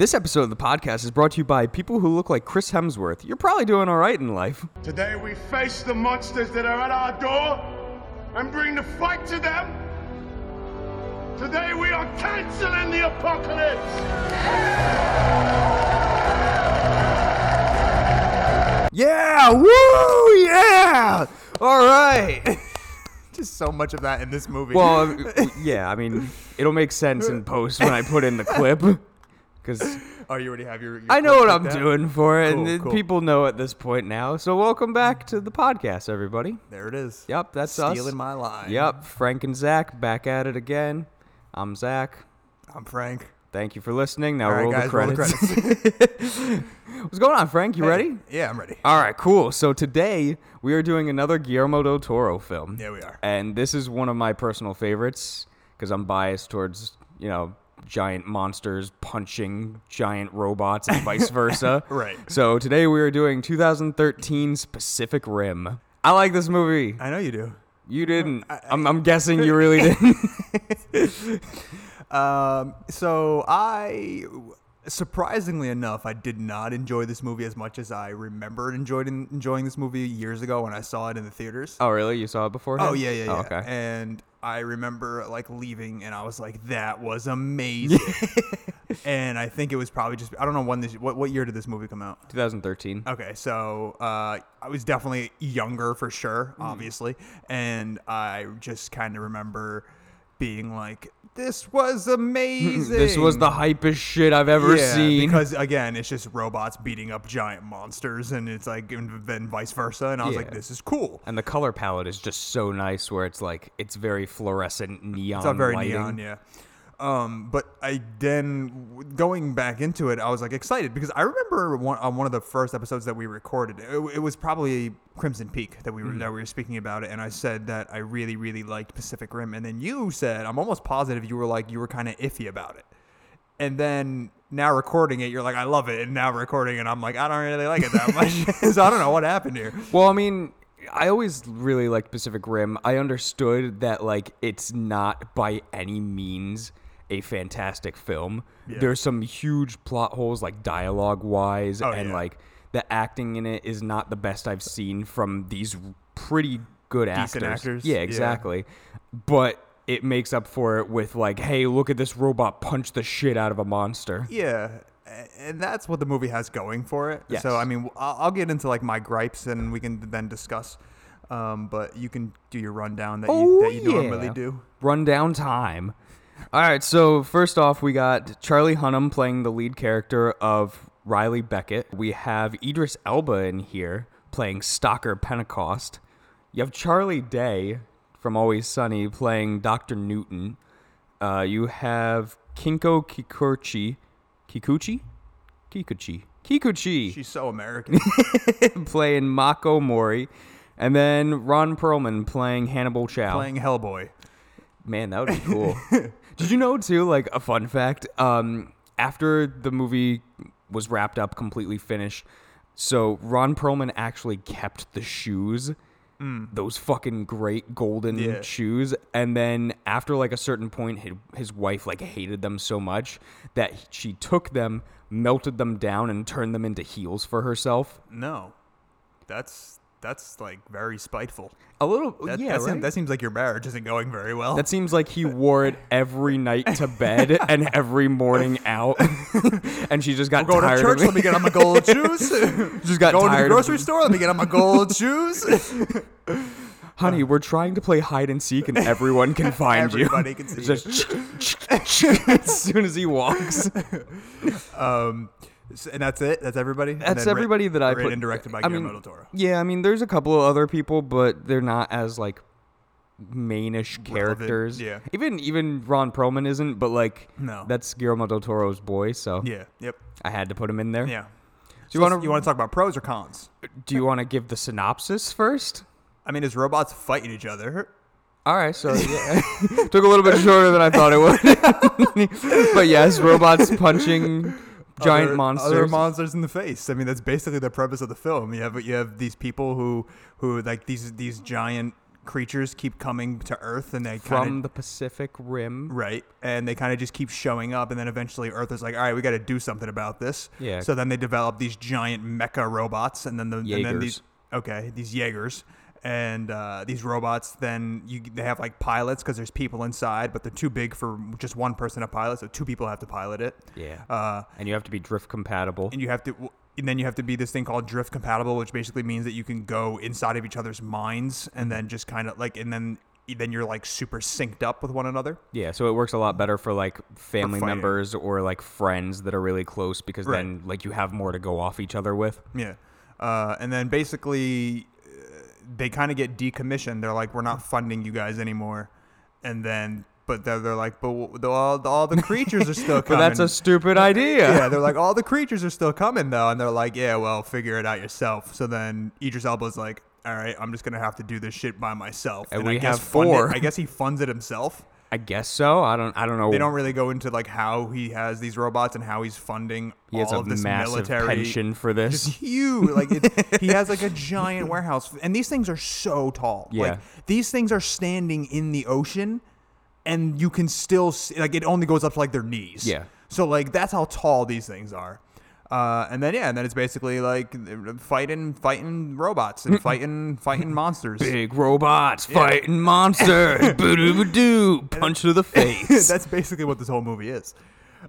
This episode of the podcast is brought to you by people who look like Chris Hemsworth. You're probably doing all right in life. Today we face the monsters that are at our door and bring the fight to them. Today we are canceling the apocalypse. Yeah, woo, yeah. All right. Just so much of that in this movie. Well, yeah, I mean, it'll make sense in post when I put in the clip because oh, you already have your. your I know what I'm doing for it, Cool, and cool. people know at this point now. So welcome back to the podcast, everybody. There it is. Yep, that's us. Stealing my line. Yep, Frank and Zach back at it again. I'm Zach. I'm Frank. Thank you for listening. Now All right, roll, guys, the roll the credits. What's going on, Frank? You ready? Yeah, I'm ready. All right, cool. So today we are doing another Guillermo del Toro film. Yeah, we are. And this is one of my personal favorites because I'm biased towards, you know, giant monsters punching giant robots and vice versa. Right. So today we are doing 2013's Pacific Rim. I like this movie. I know you do. You didn't. I'm, I'm guessing you really didn't. Um, so I, surprisingly enough, I did not enjoy this movie as much as I remembered enjoyed enjoying this movie years ago when I saw it in the theaters. oh, really? You saw it before? Oh yeah, yeah, yeah. Oh, okay. And I remember like leaving, and I was like, "That was amazing." and I think it was probably just I don't know when this what what year did this movie come out? 2013. Okay, so uh, I was definitely younger for sure, Hmm. obviously, and I just kind of remember being like, "This was amazing." This was the hypest shit I've ever yeah, seen. because again, it's just robots beating up giant monsters, and it's like and then vice versa. And I was like, "This is cool." and the color palette is just so nice where it's like it's very fluorescent neon It's all very lighting. neon, yeah. Um, but I then going back into it, I was like excited because I remember one on one of the first episodes that we recorded. It, it was probably Crimson Peak that we were Mm. that we were speaking about it, and I said that I really really liked Pacific Rim, and then you said I'm almost positive you were like you were kind of iffy about it, and then now recording it, you're like I love it, and now recording it, I'm like I don't really like it that much. so I don't know what happened here. Well, I mean, I always really liked Pacific Rim. I understood that like it's not by any means a fantastic film. There's some huge plot holes like dialogue wise Oh, and yeah. like the acting in it is not the best I've seen from these pretty good actors. actors, Yeah, yeah. exactly. But it makes up for it with like, hey, look at this robot punch the shit out of a monster. Yeah, and that's what the movie has going for it. Yes. So I mean, I'll, get into like my gripes, and we can then discuss. Um, but you can do your rundown that you Oh, that you normally yeah. do. rundown time. All right, so first off, we got Charlie Hunnam playing the lead character of Raleigh Beckett. We have Idris Elba in here playing Stacker Pentecost. You have Charlie Day from Always Sunny playing Dr. Newton. Uh, you have Rinko Kikuchi. Kikuchi? Kikuchi. Kikuchi She's so American. playing Mako Mori. And then Ron Perlman playing Hannibal Chau. playing Hellboy. Man, that would be cool. Did you know too? Like a fun fact. Um, after the movie was wrapped up, completely finished, so Ron Perlman actually kept the shoes, those fucking great golden Yeah. shoes, and then after like a certain point, his, his wife like hated them so much that she took them, melted them down, and turned them into heels for herself. No, that's that's like very spiteful. A little, That, yeah, that, seems, that seems like your marriage isn't going very well. That seems like he wore it every night to bed and every morning out. and she just got Go to tired church. of Let me get on my gold shoes. Just got Going to the tired grocery store. Let me get on my gold shoes. Honey, we're trying to play hide and seek and everyone can find Everybody you. can see just as soon as he walks. um, and that's it. That's everybody. And That's then writ- everybody that I put. and directed by I Guillermo mean, del Toro. Yeah, I mean, there's a couple of other people, but they're not as like mainish characters. yeah. Even even Ron Perlman isn't, but like No. that's Guillermo del Toro's boy, so Yeah. Yep. I had to put him in there. Yeah. Do you want to you want to talk about pros or cons? Do you want to give the synopsis first? I mean, is robots fighting each other? All right, so yeah. took a little bit shorter than I thought it would. but yes, robots punching giant other, monsters. Other monsters in the face. I mean, that's basically the purpose of the film. You have you have these people who who like these these giant creatures keep coming to Earth, and they From kind the Pacific Rim. right, and they kind of just keep showing up, and then eventually Earth is like, all right, we got to do something about this. Yeah. So then they develop these giant mecha robots, and then the and then these okay these Jaegers. And uh, these robots, then you they have like pilots because there's people inside, but they're too big for just one person to pilot, so two people have to pilot it. Yeah. Uh, and you have to be drift compatible. and you have to and then you have to be this thing called drift compatible which basically means that you can go inside of each other's minds and then just kind of like and then then you're like super synced up with one another Yeah, so it works a lot better for like family fighting. members or like friends that are really close because Right. then like you have more to go off each other with. yeah uh, and then basically they kind of get decommissioned they're like we're not funding you guys anymore and then but they're, they're like but the, all, all the creatures are still coming. But that's a stupid idea. yeah, they're like, all the creatures are still coming though, and they're like, yeah, well, figure it out yourself. So then Idris Elba's like, all right, I'm just gonna have to do this shit by myself. And I we guess have it- four. I guess he funds it himself. I guess so. I don't I don't know. They don't really go into like how he has these robots and how he's funding he has all a of this massive military. pension for Just this. huge, like it, he has like a giant warehouse, and these things are so tall. Yeah. Like these things are standing in the ocean, and you can still see, like it only goes up to like their knees. Yeah. So like that's how tall these things are. Uh, and then yeah, and then it's basically like fighting, fighting robots and fighting, fighting monsters. Big robots fighting monsters. Boo doo doo. Punch to the face. That's basically what this whole movie is.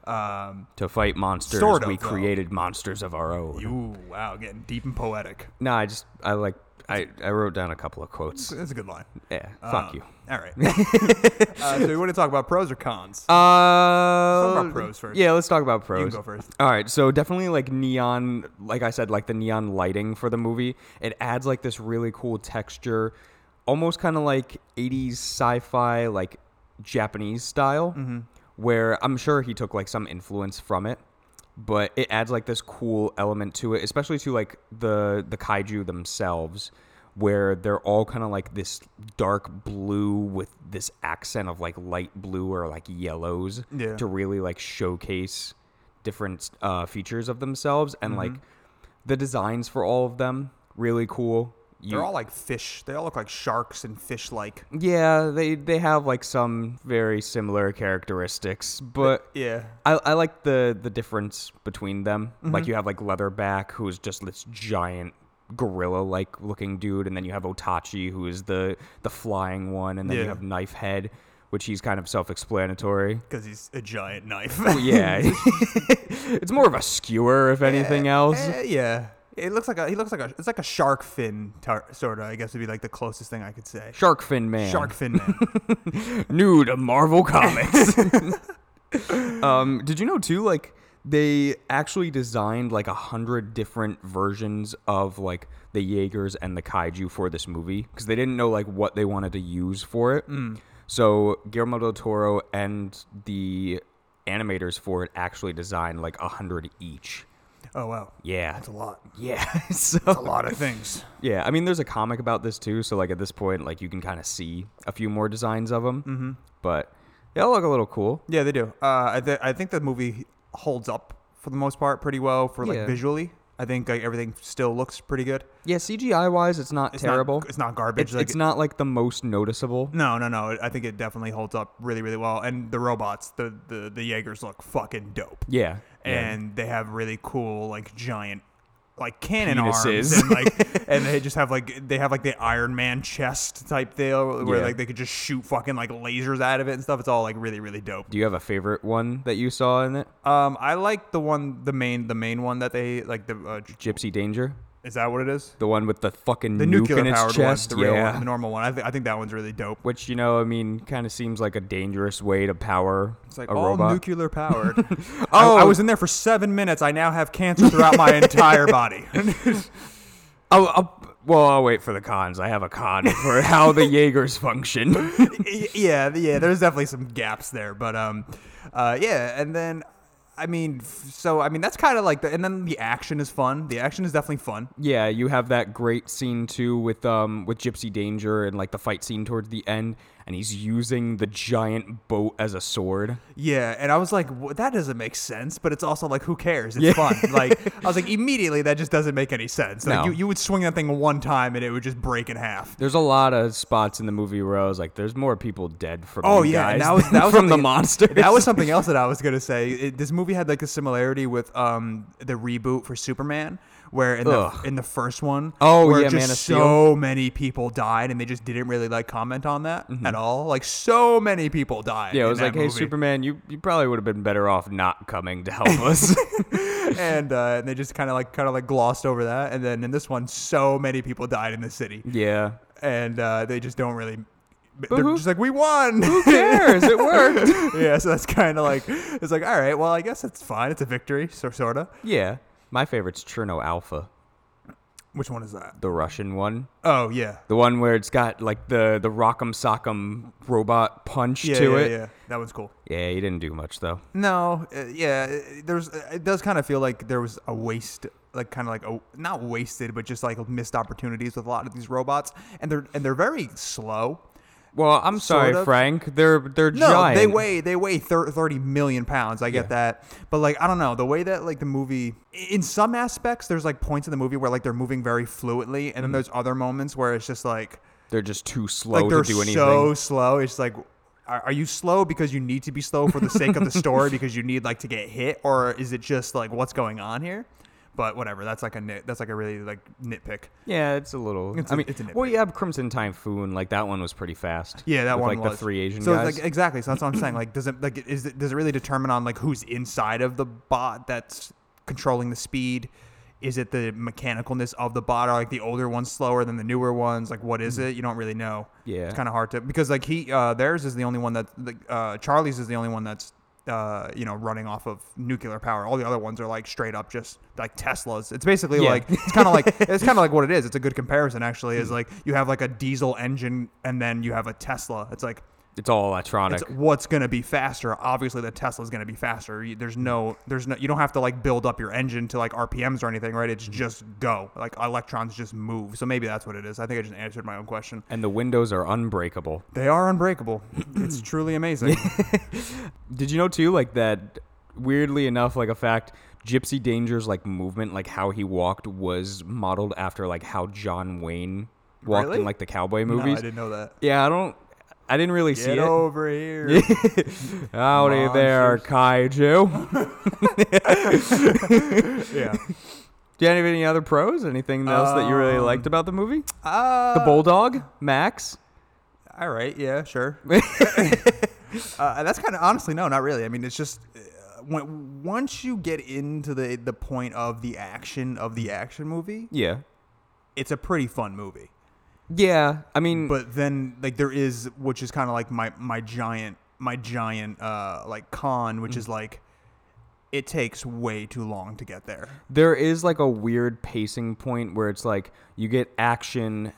Um, to fight monsters, Sort of, we though. created monsters of our own. ooh, wow, getting deep and poetic. no, I just I like I, I wrote down a couple of quotes. That's a good line. Yeah, fuck Um, you. All right. uh, so we want to talk about pros or cons? Uh, about pros first. Yeah, let's talk about pros. you can go first. All right, so definitely like neon, like I said, like the neon lighting for the movie. It adds like this really cool texture, almost kind of like 80s sci-fi, like Japanese style, Mm-hmm. where I'm sure he took like some influence from it. But it adds like this cool element to it, especially to like the the kaiju themselves, where they're all kind of like this dark blue with this accent of like light blue or like yellows Yeah. to really like showcase different uh, features of themselves and like Mm-hmm. the designs for all of them really cool. You, They're all like fish. They all look like sharks and fish-like. yeah, they they have like some very similar characteristics, but Yeah. I, I like the the difference between them. Mm-hmm. Like you have like Leatherback, who is just this giant gorilla like looking dude, and then you have Otachi, who is the the flying one, and then you have Knifehead, which he's kind of self explanatory. Because he's a giant knife. yeah, it's more of a skewer if anything else. Eh, yeah. It looks like a. He looks like a. It's like a shark fin, tar- sort of. I guess would be like the closest thing I could say. Shark fin man. Shark fin man. new to Marvel Comics. um, did you know too? Like they actually designed like a hundred different versions of like the Jaegers and the kaiju for this movie because they didn't know like what they wanted to use for it. So Guillermo del Toro and the animators for it actually designed like a hundred each. Oh wow. Yeah, That's a lot. yeah. so A lot of things. yeah, I mean, there's a comic about this too, so like at this point, like you can kind of see a few more designs of them. Mm-hmm. But they all look a little cool. Yeah, they do. Uh, I, th- I think the movie holds up for the most part pretty well for like Yeah. visually. I think like everything still looks pretty good. Yeah, CGI wise, it's not It's terrible. Not, it's not garbage. it's, like, it's not like the most noticeable. No, no, no. I think it definitely holds up really, really well. And the robots, the the the Jaegers look fucking dope. Yeah, yeah. And they have really cool, like giant, like cannon Penises. arms, and like, and they just have like they have like the Iron Man chest type deal, where Yeah. like they could just shoot fucking like lasers out of it and stuff. It's all like really, really dope. Do you have a favorite one that you saw in it? Um, I like the one, the main, the main one that they like. The uh, Gypsy Danger, is that what it is? the one with the fucking The nuke nuclear in its powered chest. one, the real yeah, one, the normal one. I, th- I think that one's really dope. which you know, I mean, kind of seems like a dangerous way to power It's like a all robot. nuclear powered. Oh. I, I was in there for seven minutes. I now have cancer throughout my entire body. I'll, I'll, well, I'll wait for the cons. I have a con for how the Jaegers function. Yeah, yeah. There's definitely some gaps there, but um, uh, yeah. And then, I mean, so I mean, that's kind of like the. And then the action is fun. The action is definitely fun. Yeah, you have that great scene too with um with Gypsy Danger and like the fight scene towards the end. And he's using the giant boat as a sword. Yeah, and I was like, "Wha- that doesn't make sense, but it's also like, who cares? It's fun. Like, I was like, immediately, that just doesn't make any sense. Like, No. you, you would swing that thing one time and it would just break in half. There's a lot of spots in the movie where I was like, "There's more people dead from Oh yeah, and that was that was from the something- monsters." That was something else that I was gonna say. It, this movie had like a similarity with um the reboot for Superman, where in the Ugh. in the first one, Oh, where yeah, just Man of Steel. so many people died, and they just didn't really like comment on that at all. Like so many people died. Mm-hmm. Yeah, it in was that like, "Hey, movie. Superman, you you probably would have been better off not coming to help us." and uh, and they just kind of like kind of like glossed over that. And then in this one, so many people died in the city, yeah. and uh, they just don't really. But They're who- just like we won. Who cares? It worked. yeah, so that's kind of like it's like all right, well, I guess it's fine. It's a victory, so sort of. yeah. My favorite's Cherno Alpha, Which one is that? the Russian one. Oh yeah, The one where it's got like the the rock'em sock'em robot punch yeah, to yeah, it. yeah. That one's cool. Yeah, he didn't do much though. No, uh, yeah, uh, there's. It does kind of feel like there was a waste, like kind of like a not wasted, but just like missed opportunities with a lot of these robots, and they're and they're very slow. Well, I'm sorry, of. Frank. They're they're No, giant. they weigh they weigh thir- thirty million pounds. I get Yeah. that, but like I don't know the way that like the movie. In some aspects, there's like points in the movie where like they're moving very fluidly, and Mm-hmm. then there's other moments where it's just like They're just too slow like to do anything. so slow. It's like, are you slow because you need to be slow for the sake of the story because you need like to get hit, or is it just like what's going on here? But whatever. That's like a nit. That's like a really like nitpick. yeah, it's a little. It's I a- mean, it's a well, you have Crimson Typhoon. Like that one was pretty fast. Yeah, that with, one like was. the three Asian so guys. like exactly. So that's what I'm saying. Like, does it like is it, does it really determine on like who's inside of the bot that's controlling the speed? Is it the mechanicalness of the bot? Are like the older ones slower than the newer ones? Like, what is it? You don't really know. Yeah. it's kind of hard to because like he uh, theirs is the only one that like, uh, Charlie's is the only one that's uh, you know running off of nuclear power. All the other ones are like straight up just like Teslas. It's basically Yeah. like it's kind of like it's kind of like what it is. It's a good comparison actually. Is like you have like a diesel engine and then you have a Tesla. It's like it's all electronic. it's what's going to be faster. Obviously, the Tesla's going to be faster. You- There's no, there's no, you don't have to like build up your engine to like RPMs or anything, right? It's mm-hmm. just go. Like electrons just move. So maybe that's what it is. I think I just answered my own question. and the windows are unbreakable. They are unbreakable. it's truly amazing. Did you know too, like that? Weirdly enough, like a fact, Gypsy Danger's like movement, like how he walked, was modeled after like how John Wayne walked Really? in like the cowboy no, I didn't know that. yeah, I don't. I didn't really see Get it. over here. Howdy there, kaiju. yeah. Do you have any other pros? Anything else that you really liked about the movie? Uh, The bulldog, Max. All right. Yeah. Sure. uh, that's kind of honestly no, not really. I mean, it's just uh, when, once you get into the the point of the action of the action movie, Yeah. it's a pretty fun movie. Yeah. I mean, But then like there is, which is kind of like my my giant my giant uh like con, which is like it takes way too long to get there. there is like a weird pacing point where it's like you get action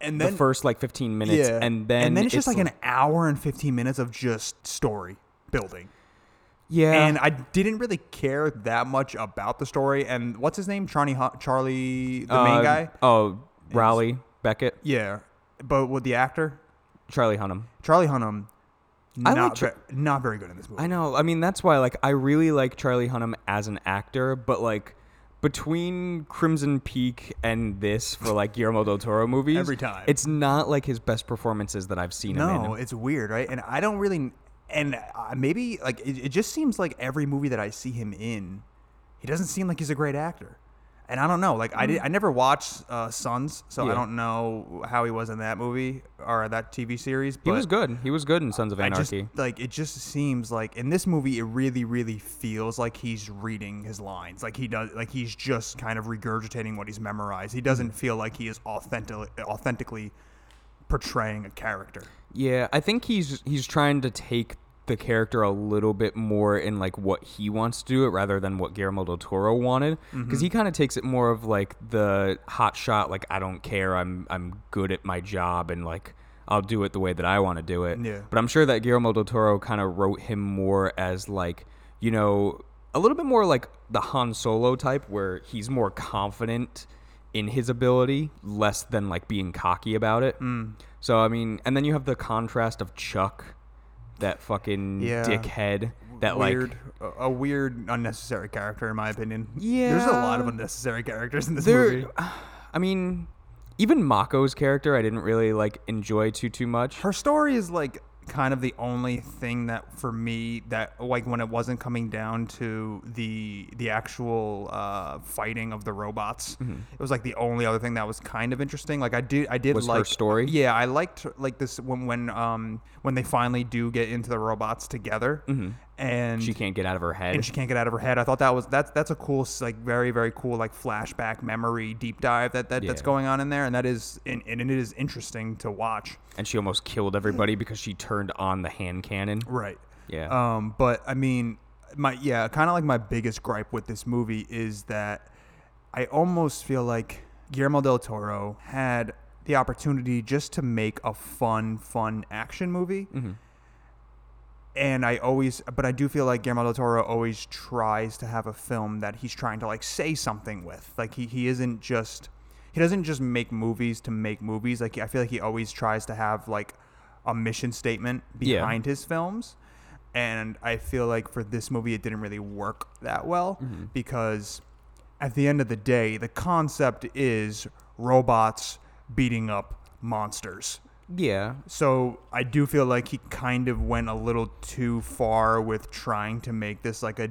And then the first like 15 minutes, yeah, and then and then it's just like l- an hour and 15 minutes of just story building. yeah. And I didn't really care that much about the story. And what's his name? Charlie, Charlie, the main Uh, guy. Oh, Raleigh Beckett, Yeah, but with the actor Charlie Hunnam. Charlie Hunnam, I not like Char- ve- not very good in this movie. I know. I mean, that's why like I really like Charlie Hunnam as an actor, but like between Crimson Peak and this for like Guillermo del Toro movies, Every time. it's not like his best performances that I've seen him No, in. it's weird, right? And I don't really, and uh, maybe like it, it just seems like every movie that I see him in, he doesn't seem like he's a great actor. And I don't know, like I did, I never watched uh, Sons, so Yeah. I don't know how he was in that movie or that TV series. He was good. He was good in Sons of I just Anarchy. like it. Just seems like in this movie, it really, really feels like he's reading his lines. Like he does, like he's just kind of regurgitating what he's memorized. He doesn't feel like he is authentically, authentically portraying a character. Yeah, I think he's he's trying to take the character a little bit more in like what he wants to do it rather than what Guillermo del Toro wanted because Mm-hmm. he kind of takes it more of like the hot shot like I don't care I'm I'm good at my job and like I'll do it the way that I want to do it. Yeah. But I'm sure that Guillermo del Toro kind of wrote him more as like, you know, a little bit more like the Han Solo type where he's more confident in his ability, less than like being cocky about it. Mm. So I mean, and then you have the contrast of Chuck, that fucking Yeah. dickhead that weird, like a, a weird, unnecessary character in my opinion. Yeah, there's a lot of unnecessary characters in this there. movie. I mean, even Mako's character, I didn't really like enjoy too too much. Her story is like kind of the only thing that for me that like when it wasn't coming down to the the actual uh, fighting of the robots it was like the only other thing that was kind of interesting. Like i did i did Was her like story? yeah i liked like this when when um when they finally do get into the robots together and She can't get out of her head. and she can't get out of her head. I thought that was that's that's a cool like very very cool like flashback memory deep dive that, that that's going on in there, and that is and, and it is interesting to watch. and she almost killed everybody because she turned on the hand cannon. Right. Yeah. Um, but I mean, my yeah, kind of like my biggest gripe with this movie is that I almost feel like Guillermo del Toro had the opportunity just to make a fun, fun action movie. And I always, but I do feel like Guillermo del Toro always tries to have a film that he's trying to like say something with. Like he, he isn't just, he doesn't just make movies to make movies. Like I feel like he always tries to have like a mission statement Yeah. behind his films. And I feel like for this movie, it didn't really work that well mm-hmm. because at the end of the day, the concept is robots beating up monsters. Yeah. So I do feel like he kind of went a little too far with trying to make this like a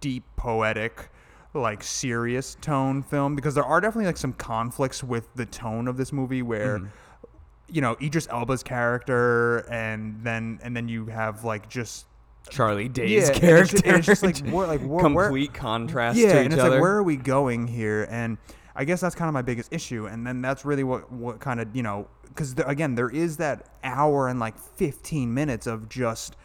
deep poetic like serious tone film because there are definitely like some conflicts with the tone of this movie where mm-hmm. you know Idris Elba's character and then and then you have like just Charlie Day's Yeah, and it's character. and it's just like, where- like, where- where- complete contrast yeah, to and it's other. like where are we going here? And I guess that's kind of my biggest issue. And then that's really what what kind of you know because again there is that hour and like 15 minutes of just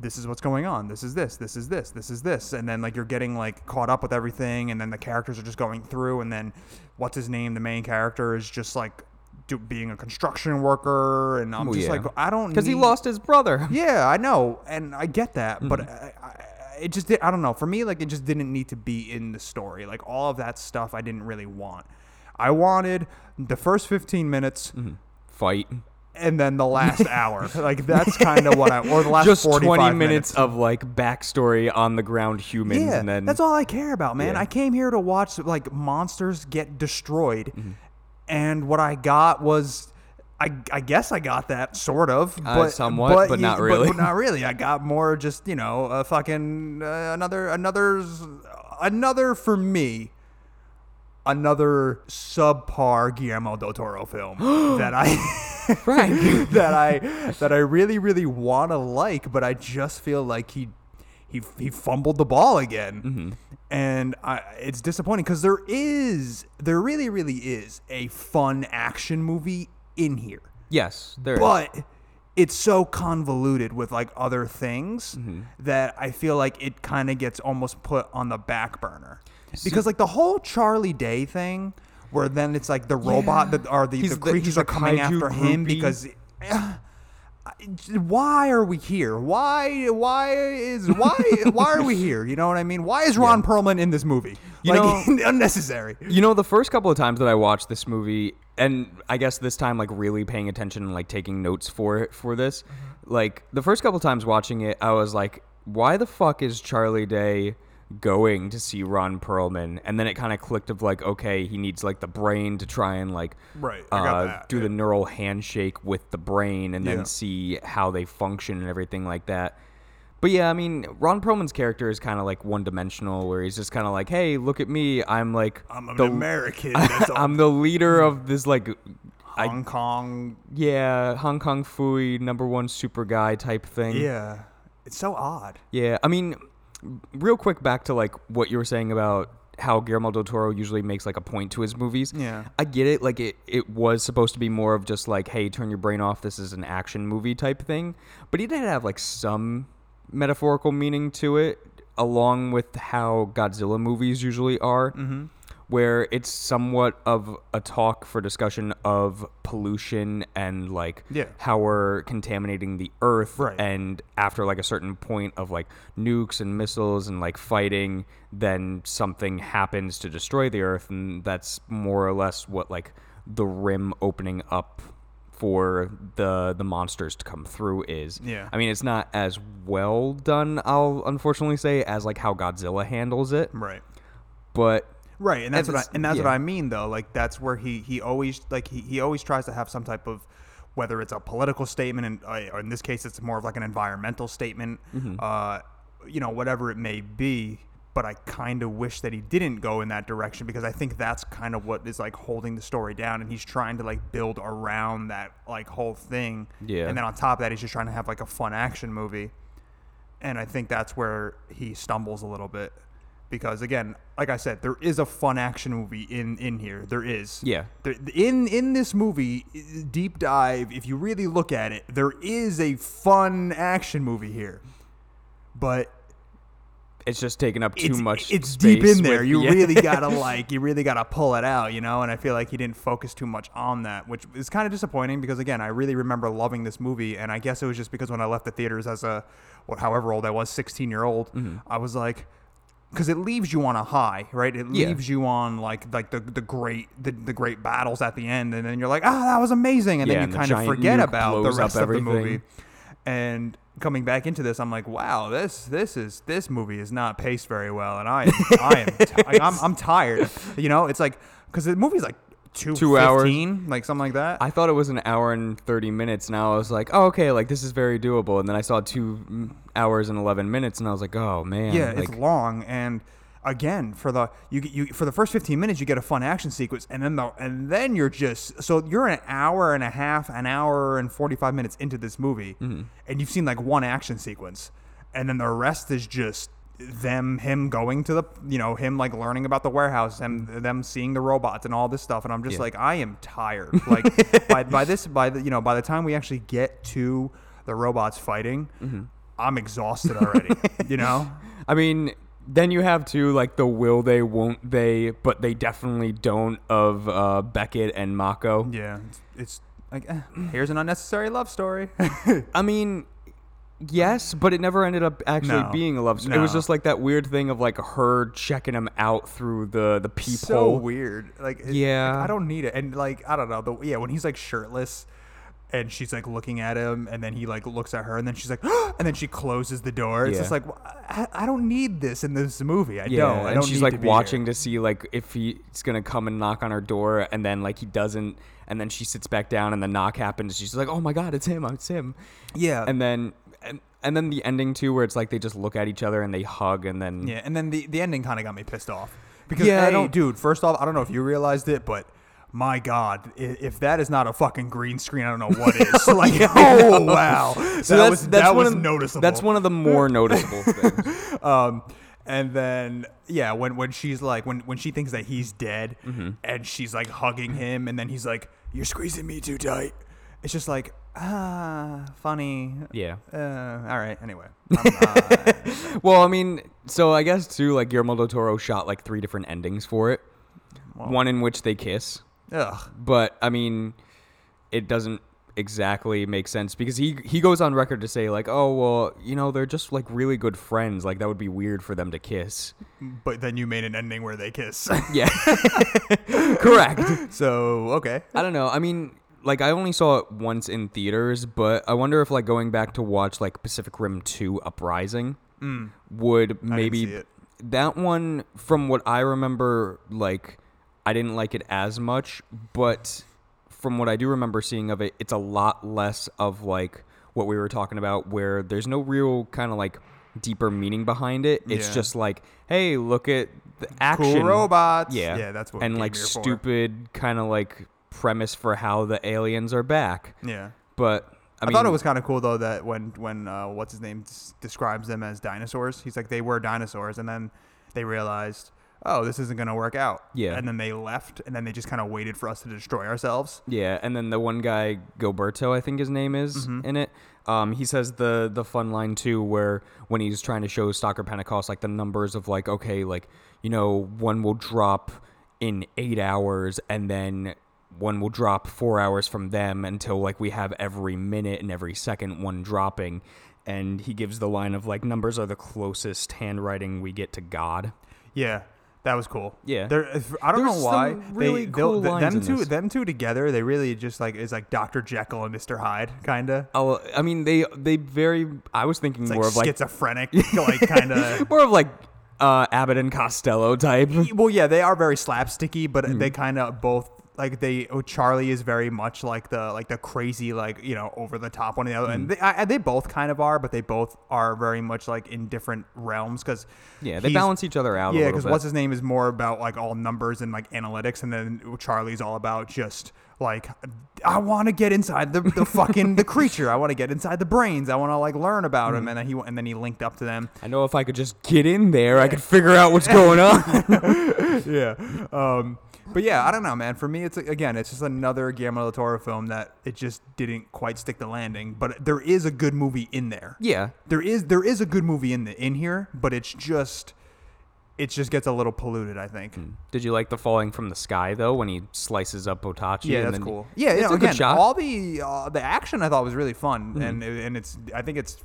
this is what's going on. This is this. This is this. This is this. And then like you're getting like caught up with everything, and then the characters are just going through, and then what's his name? The main character is just like do, being a construction worker, and I'm Well, just yeah. like I don't because he lost his brother. yeah, I know, and I get that, but Mm-hmm. I, I, it just did, I don't know. For me, like it just didn't need to be in the story. Like all of that stuff, I didn't really want. I wanted the first 15 minutes Fight. and then the last hour. Like that's kind of what I or the last Just 45 20 minutes of like backstory on the ground humans, yeah, and then that's all I care about, man. Yeah. I came here to watch like monsters get destroyed, Mm-hmm. and what I got was. I, I guess I got that sort of, Uh, but somewhat, but you- not really. But, not really. I got more just you know a fucking uh, another another another for me another subpar Guillermo del Toro film that I that I that I really really want to like, but I just feel like he he he fumbled the ball again, mm-hmm. and I, it's disappointing because there is there really really is a fun action movie in here, yes, there is. but it's so convoluted with like other things mm-hmm. that I feel like it kind of gets almost put on the back burner because like the whole Charlie Day thing. Where then it's like the robot that are the, He's the the- creatures he's a are coming kaiju after him groupie. because eh, why are we here? Why why is why why are we here? You know what I mean? Why is Ron Perlman in this movie? You like know- unnecessary. You know, the first couple of times that I watched this movie, and I guess this time, like really paying attention and like taking notes for it for this, mm-hmm. like the first couple of times watching it, I was like, why the fuck is Charlie Day going to see Ron Perlman? And then it kind of clicked of like, okay, he needs like the brain to try and like Right, uh, do yeah. the neural handshake with the brain and Yeah. then see how they function and everything like that. But yeah, I mean, Ron Perlman's character is kind of like one dimensional, where he's just kind of like, "Hey, look at me! I'm like, I'm an the- American. That's. I'm the leader of this like, I Hong Kong. yeah, Hong Kong Phooey number one super guy type thing. Yeah, it's so odd. Yeah, I mean, real quick back to like what you were saying about how Guillermo del Toro usually makes like a point to his movies. Yeah. I get it. Like it, it was supposed to be more of just like, hey, turn your brain off. This is an action movie type thing. But he did have like some metaphorical meaning to it, along with how Godzilla movies usually are. Mm-hmm. Where it's somewhat of a talk for discussion of pollution and like Yeah. how we're contaminating the earth Right. and after like a certain point of like nukes and missiles and like fighting then something happens to destroy the earth and that's more or less what like the rim opening up for the the monsters to come through is Yeah. i mean it's not as well done i'll unfortunately say as like how godzilla handles it Right. but Right, and that's And what I, and that's what. I mean though. Like that's where he he always like he, he always tries to have some type of whether it's a political statement and uh, or in this case it's more of like an environmental statement, Mm-hmm. uh, you know whatever it may be. But I kind of wish that he didn't go in that direction because I think that's kind of what is like holding the story down, and he's trying to like build around that like whole thing. Yeah. And then on top of that, he's just trying to have like a fun action movie and I think that's where he stumbles a little bit because again, like I said, there is a fun action movie in in here. There is. Yeah. There, in in this movie, deep dive. If you really look at it, there is a fun action movie here, but it's just taking up too much It's deep in there. with- you yeah. really gotta like. You really gotta pull it out, you know. And I feel like he didn't focus too much on that, which is kind of disappointing because again, I really remember loving this movie, and I guess it was just because when I left the theaters as a, what, however old I was, sixteen year old, Mm-hmm. I was like. Because it leaves you on a high, right? It Yeah. leaves you on like like the, the great the, the great battles at the end, and then you're like, ah, that was amazing, and Yeah, then and you the kind of forget about the rest of the movie and coming back into this, I'm like, wow, this this is this movie is not paced very well, and I I am t- I'm I'm tired. You know, it's like because the movie's like two Two hours. fifteen, like something like that. I thought it was an hour and 30 minutes. Now I was like, oh, okay, like this is very doable. And then I saw two hours and 11 minutes, and I was like, oh man, yeah, like, it's long and. Again, for the you get you for the first 15 minutes, you get a fun action sequence, and then the and then you're just so you're an hour and a half, an hour and 45 minutes into this movie, Mm-hmm. and you've seen like one action sequence, and then the rest is just them him going to the you know him like learning about the warehouse and them seeing the robots and all this stuff and i'm just Yeah. like i am tired like by, by this by the you know by the time we actually get to the robots fighting Mm-hmm. i'm exhausted already you know I mean, then you have to like the will they, won't they, but they definitely don't of uh, Beckett and Mako. yeah it's, it's like eh, here's an unnecessary love story I mean, yes, but it never ended up actually No. being a love story. It was No. just like that weird thing of like her checking him out through the the peephole. so weird like it- Yeah. like, i don't need it and like i don't know the yeah when he's like shirtless and she's like looking at him and then he like looks at her and then she's like and then she closes the door it's Yeah. just like wh- I, I don't need this in this movie i Yeah, don't I and don't she's need like to be here. watching to see like if he's gonna come and knock on her door, and then like he doesn't, and then she sits back down, and the knock happens. She's like, "Oh my god, it's him! It's him!" yeah And then and, and then the ending too, where it's like they just look at each other and they hug, and then yeah and then the, the ending kind of got me pissed off because Yeah, I A, don't- dude first off i don't know if you realized it but my God, if that is not a fucking green screen, I don't know what is. like, oh wow, So that that's was that's that one was of, noticeable. That's one of the more noticeable things. um and then yeah when when she's like when when she thinks that he's dead Mm-hmm. and she's like hugging him and then he's like you're squeezing me too tight it's just like ah funny Yeah. uh, all right anyway I'm, uh, Well, I mean, so I guess too, like Guillermo del Toro shot like three different endings for it. One in which they kiss, ugh. but I mean, it doesn't exactly make sense because he he goes on record to say like, oh well, you know, they're just like really good friends. Like that would be weird for them to kiss. but then you made an ending where they kiss Yeah, correct. so okay I don't know. I mean, like I only saw it once in theaters, but I wonder if like going back to watch like Pacific Rim 2 Uprising mm. would maybe see it. that one from what I remember like I didn't like it as much, but from what I do remember seeing of it, it's a lot less of like what we were talking about where there's no real kind of like deeper meaning behind it. It's Yeah. just like, hey, look at the action robots. Yeah. Yeah, that's what And like came here for. stupid kind of like premise for how the aliens are back. yeah But I, I, mean, thought it was kind of cool though that when when uh, what's his name s- describes them as dinosaurs, he's like they were dinosaurs, and then they realized, oh, this isn't gonna work out. Yeah. and then they left, and then they just kind of waited for us to destroy ourselves. Yeah, and then the one guy, Gilberto, I think his name is Mm-hmm. in it. Um, he says the the fun line too, where when he's trying to show Stacker Pentecost like the numbers of like, okay, like you know, one will drop in eight hours, and then one will drop four hours from them until like we have every minute and every second one dropping. And he gives the line of like numbers are the closest handwriting we get to God. Yeah, that was cool. Yeah. I don't There's know why really they cool th- them two this. them two together. They really just like is like Doctor Jekyll and Mister Hyde kind of. Oh, I mean they they very. I was thinking Like more of like schizophrenic, like kind of. more of like uh, Abbott and Costello type. Well, yeah, they are very slapsticky, but Mm-hmm. they kind of both like they. Oh, Charlie is very much like the like the crazy like you know over the top one of the other, Mm. and they, I, they both kind of are, but they both are very much like in different realms because Yeah, they balance each other out. Yeah, because what's his name is more about like all numbers and like analytics, and then Charlie's all about just like I want to get inside the, the fucking the creature. I want to get inside the brains. I want to like learn about Mm. him, and then he and then he linked up to them. I know if I could just get in there, I could figure out what's going on. yeah. Um, but yeah, I don't know, man. For me, it's again, it's just another Guillermo del Toro film that it just didn't quite stick the landing. But there is a good movie in there. yeah, There is there is a good movie in the in here, but it's just it just gets a little polluted. I think. Did you like the falling from the sky though when he slices up Otachi? Yeah, that's cool. Yeah, it's you know, a good again, shot. all the uh, the action I thought was really fun, and and it's I think it's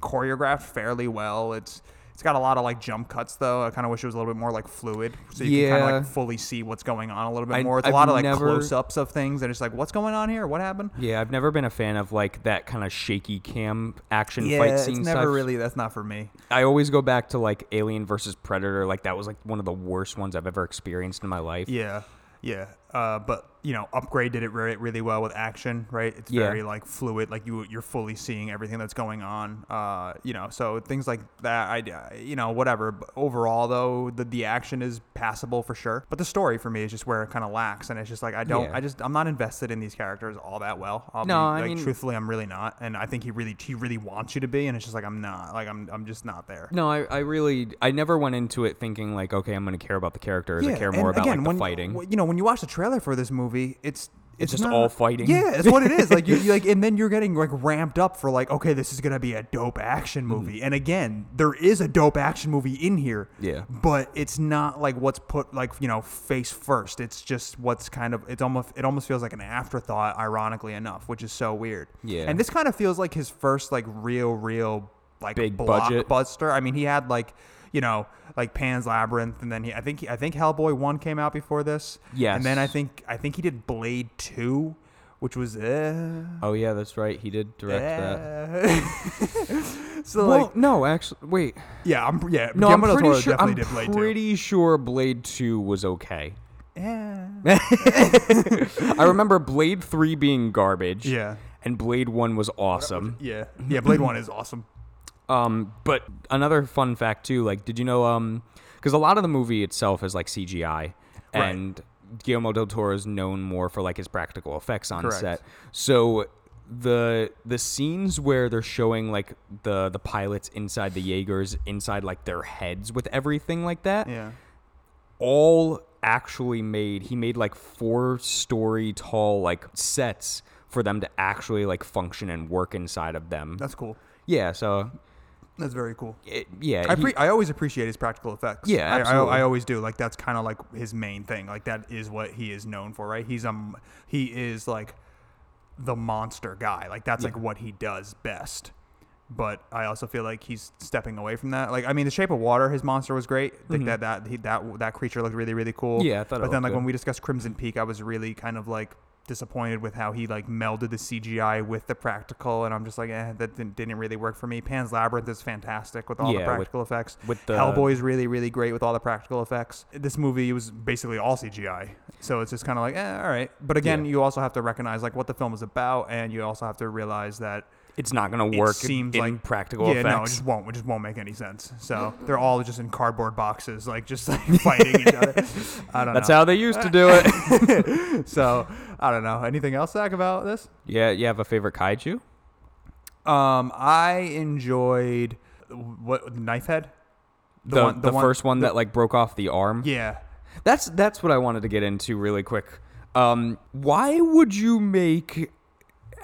choreographed fairly well. It's it's got a lot of like jump cuts though. I kind of wish it was a little bit more like fluid, so you can kind of like fully see what's going on a little bit I- more. It's I've a lot of like never- close ups of things, and it's like what's going on here? What happened? Yeah, I've never been a fan of like that kind of shaky cam action Yeah, fight it's scene never stuff. really. That's not for me. I always go back to like Alien versus Predator. Like that was like one of the worst ones I've ever experienced in my life. Yeah, yeah. Uh, but you know, Upgrade did it really, really well with action, right? It's Yeah. very like fluid, like you you're fully seeing everything that's going on. Uh, you know, so things like that, I, you know, whatever. But overall, though, the the action is passable for sure. But the story for me is just where it kind of lacks, and it's just like I don't, Yeah. I just I'm not invested in these characters all that well. I'll No, be, I like, mean- truthfully, I'm really not, and I think he really he really wants you to be, and it's just like I'm not, like I'm I'm just not there. No, I, I really I never went into it thinking like okay I'm gonna care about the characters. I care more about again, like the when, fighting. You know, when you watch the trailer for this movie, it's it's, just not- all fighting? Yeah, it's what it is. Like you you like, and then you're getting like ramped up for like, okay, this is gonna be a dope action Mm-hmm. movie. And again, there is a dope action movie in here. Yeah. but it's not like what's put like you know face first. It's just what's kind of it's almost it almost feels like an afterthought, ironically enough, which is so weird. Yeah. and this kind of feels like his first like real real like Big budget. blockbuster. I mean, he had like you know like Pan's Labyrinth, and then he I think he, I think Hellboy one came out before this. Yes. and then I think I think he did Blade two, which was uh, oh yeah, that's right. He did direct that. uh, so Well, like no, actually, wait. yeah, I'm yeah. No, I'm pretty Toro sure. I'm did Blade pretty sure Blade Two was okay. Yeah. I remember Blade Three being garbage. Yeah. And Blade One was awesome. Yeah, yeah. Blade one is awesome. Um, but another fun fact too, like, did you know? Um, because a lot of the movie itself is like CGI, Right. and Guillermo del Toro is known more for like his practical effects on Correct. set. So the the scenes where they're showing like the the pilots inside the Jaegers inside like their heads with everything like that, Yeah. all actually made. He made like four story tall like sets for them to actually like function and work inside of them. That's cool. yeah, so That's very cool. it, yeah, I, he- I always appreciate his practical effects. Yeah, I- I. I, always do. Like that's kind of like his main thing. Like that is what he is known for, right? He's um he is like the monster guy. Like that's like what he does best. But I also feel like he's stepping away from that. Like I mean, The Shape of Water, his monster was great. Like that that he, that that creature looked really really cool. Mm-hmm. Yeah, I thought it But then like good. when we discussed Crimson Peak, I was really kind of like disappointed with how he like melded the CGI with the practical, and I'm just like, eh, that didn't, didn't really work for me. Pan's Labyrinth is fantastic with all the Yeah, with- practical effects. with the- Hellboy is really really great with all the practical effects. This movie was basically all CGI, so it's just kind of like, eh, all right. But again, Yeah. you also have to recognize like what the film is about, and you also have to realize that it's not going to work. it seems in like practical yeah, no, it just won't. It just won't make any sense. So they're all just in cardboard boxes, like just like fighting each other. I don't know. That's know. how they used to do it. so I don't know. Anything else, Zach, about this? yeah, you have a favorite kaiju? Um, I enjoyed what Knife Head. The one- the, one- first one the- that like broke off the arm. Yeah. That's that's what I wanted to get into really quick. Um, why would you make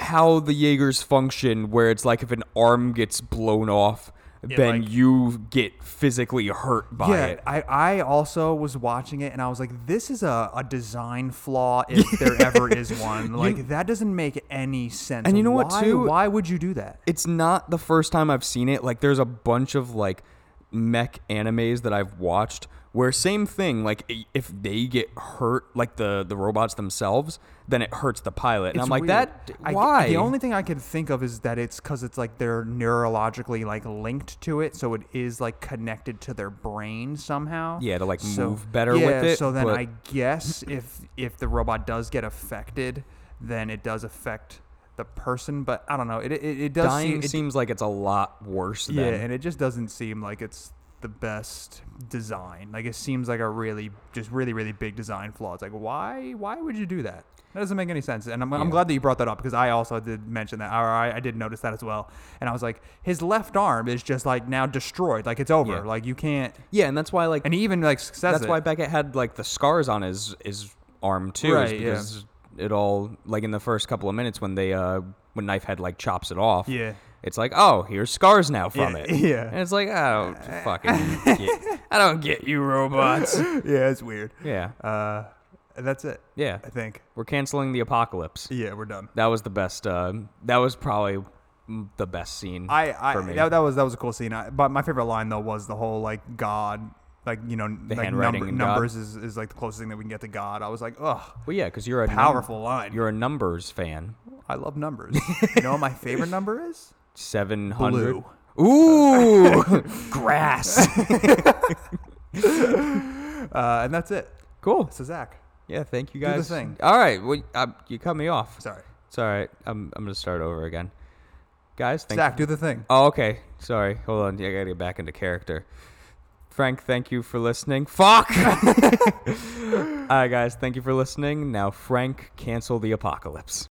how the Jaegers function where it's like if an arm gets blown off, then like- you get physically hurt by yeah, it. I, I also was watching it and I was like, this is a, a design flaw if there ever is one. Like that doesn't make any sense. And you know what, too? Why would you do that? it's not the first time I've seen it. Like there's a bunch of like mech animes that I've watched where same thing. Like if they get hurt, like the the robots themselves, then it hurts the pilot. And It's I'm like weird. that. I- Why? the only thing I can think of is that it's because it's like they're neurologically like linked to it, so it is like connected to their brain somehow. Yeah, to, like, move better yeah, with it, So then but- I guess if if the robot does get affected, then it does affect the person. But I don't know. It it, it does dying seem, it, seems like it's a lot worse. Than, yeah, and it just doesn't seem like it's the best design. Like it seems like a really just really really big design flaw. It's like why why would you do that? That doesn't make any sense. And I'm, I'm glad that you brought that up because I also did mention that. Or I, I did notice that as well. And I was like, his left arm is just like now destroyed. Like it's over. Yeah. Like you can't. yeah, and that's why like And he even like says that's it. why Beckett had like the scars on his his arm too, is Right, yeah. because it all like in the first couple of minutes when they uh when Knifehead like chops it off. Yeah. It's like, oh, here's scars now from Yeah, it. yeah. And it's like, oh, fucking get, I don't get you robots. yeah, it's weird. Yeah. Uh, and that's it. Yeah. I think. We're canceling the apocalypse. Yeah, we're done. That was the best. Uh, that was probably the best scene I, I for me. That, that was that was a cool scene. I, but my favorite line though was the whole like God, like you know, like handwriting number, God. numbers is, is like the closest thing that we can get to God. I was like, ugh, well, yeah, because you're a num- powerful line. you're a numbers fan. I love numbers. you know what my favorite number is? Seven hundred. Ooh, grass. Uh, and that's it. cool. So Zach, Yeah, thank you Do the guys. thing. All right, well, uh, you cut me off. sorry, It's all right. I'm I'm gonna start over again. Guys, thank Zach, do the thing. Oh, okay. Sorry. Hold on. I gotta get back into character. Frank, thank you for listening. Fuck! All right, guys, thank you for listening. Now, Frank, cancel the apocalypse.